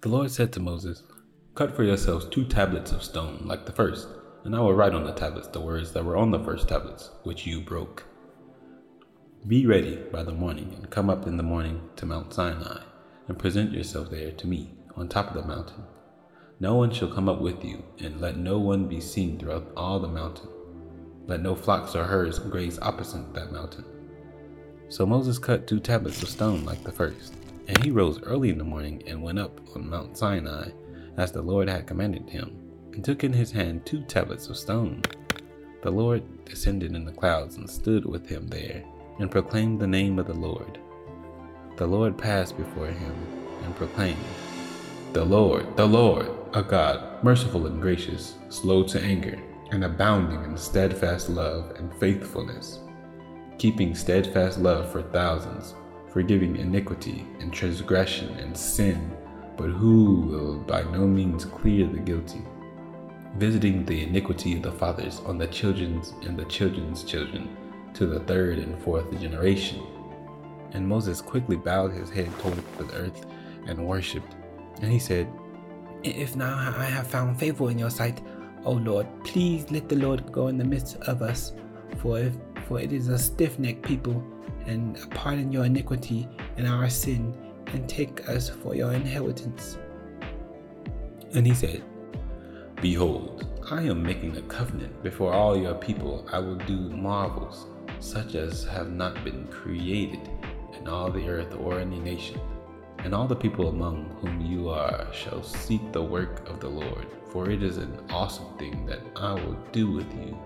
The Lord said to Moses, Cut for yourselves two tablets of stone like the first, and I will write on the tablets the words that were on the first tablets, which you broke. Be ready by the morning, and come up in the morning to Mount Sinai, and present yourself there to me on top of the mountain. No one shall come up with you, and let no one be seen throughout all the mountain. Let no flocks or herds graze opposite that mountain. So Moses cut two tablets of stone like the first, and he rose early in the morning and went up on Mount Sinai, as the Lord had commanded him, and took in his hand two tablets of stone. The Lord descended in the clouds and stood with him there, and proclaimed the name of the Lord. The Lord passed before him and proclaimed, The Lord, the Lord, a God, merciful and gracious, slow to anger, and abounding in steadfast love and faithfulness, keeping steadfast love for thousands, forgiving iniquity and transgression and sin, but who will by no means clear the guilty, visiting the iniquity of the fathers on the children's and the children's children to the third and fourth generation. And Moses quickly bowed his head toward the earth and worshipped. And he said, If now I have found favor in your sight, O Lord, please let the Lord go in the midst of us, for if for it is a stiff necked people, and pardon your iniquity and our sin, and take us for your inheritance. And he said, Behold, I am making a covenant before all your people. I will do marvels, such as have not been created in all the earth or any nation. And all the people among whom you are shall seek the work of the Lord, for it is an awesome thing that I will do with you.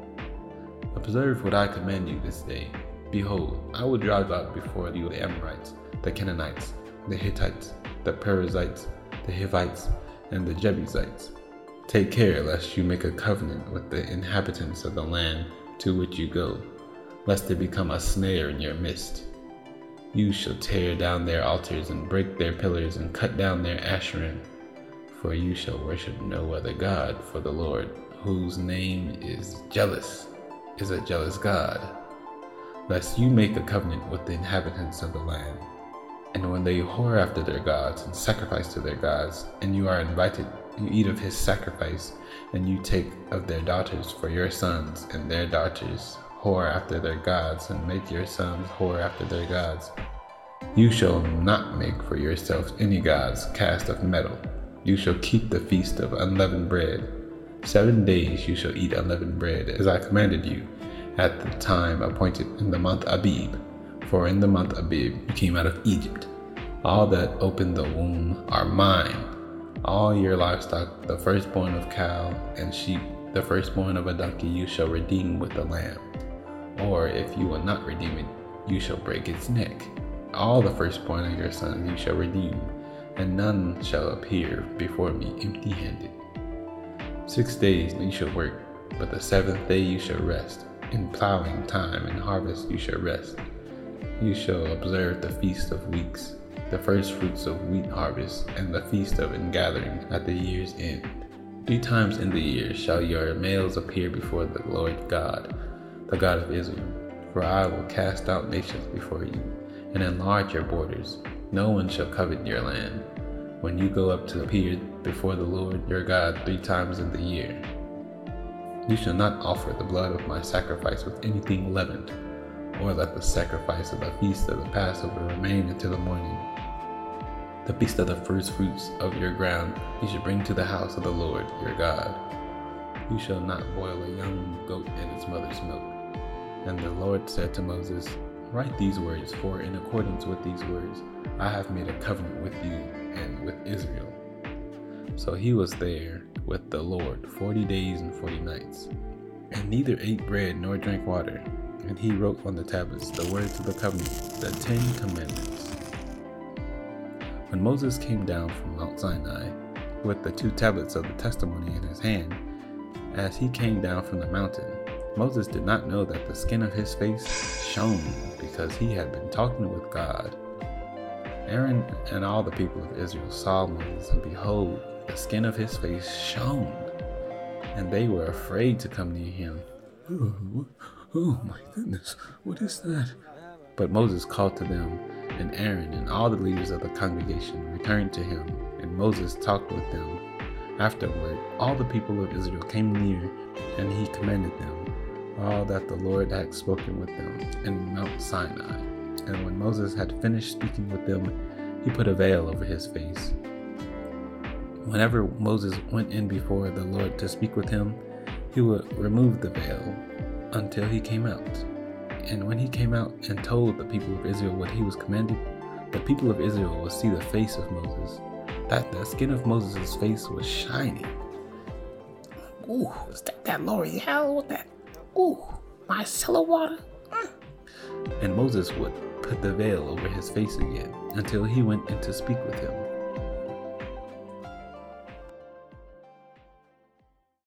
Observe what I command you this day. Behold, I will drive out before you the Amorites, the Canaanites, the Hittites, the Perizzites, the Hivites, and the Jebusites. Take care lest you make a covenant with the inhabitants of the land to which you go, lest they become a snare in your midst. You shall tear down their altars and break their pillars and cut down their asherim, for you shall worship no other God, for the Lord, whose name is jealous, is a jealous God, lest you make a covenant with the inhabitants of the land. And when they whore after their gods and sacrifice to their gods, and you are invited, you eat of his sacrifice, and you take of their daughters for your sons, and their daughters whore after their gods, and make your sons whore after their gods. You shall not make for yourselves any gods cast of metal. You shall keep the feast of unleavened bread. Seven days you shall eat unleavened bread, as I commanded you, at the time appointed in the month Abib. For in the month Abib you came out of Egypt. All that open the womb are mine. All your livestock, the firstborn of cow and sheep, the firstborn of a donkey, you shall redeem with the lamb. Or if you will not redeem it, you shall break its neck. All the firstborn of your sons you shall redeem, and none shall appear before me empty handed. Six days you shall work, but the seventh day you shall rest. In plowing time and harvest you shall rest. You shall observe the feast of weeks, the first fruits of wheat harvest, and the feast of ingathering at the year's end. Three times in the year shall your males appear before the Lord God, the God of Israel. For I will cast out nations before you, and enlarge your borders. No one shall covet your land. When you go up to appear before the Lord your God three times in the year, you shall not offer the blood of my sacrifice with anything leavened, or let the sacrifice of the feast of the Passover remain until the morning. The feast of the first fruits of your ground you shall bring to the house of the Lord your God. You shall not boil a young goat in its mother's milk. And the Lord said to Moses, Write these words, for in accordance with these words I have made a covenant with you and with Israel. So he was there with the Lord forty days and forty nights, and neither ate bread nor drank water. And he wrote on the tablets the words of the covenant, the Ten Commandments. When Moses came down from Mount Sinai with the two tablets of the testimony in his hand, as he came down from the mountain, Moses did not know that the skin of his face shone because he had been talking with God. Aaron and all the people of Israel saw Moses, and behold, the skin of his face shone, and they were afraid to come near him. Oh, oh my goodness, what is that? But Moses called to them, and Aaron and all the leaders of the congregation returned to him, and Moses talked with them. Afterward, all the people of Israel came near, and he commanded them all that the Lord had spoken with them in Mount Sinai. And when Moses had finished speaking with them, he put a veil over his face. Whenever Moses went in before the Lord to speak with him, he would remove the veil until he came out. And when he came out and told the people of Israel what he was commanded, the people of Israel would see the face of Moses. That the skin of Moses' face was shining. Ooh, is that that L'Oreal that? Ooh, micellar water? Mm. And Moses would put the veil over his face again until he went in to speak with him.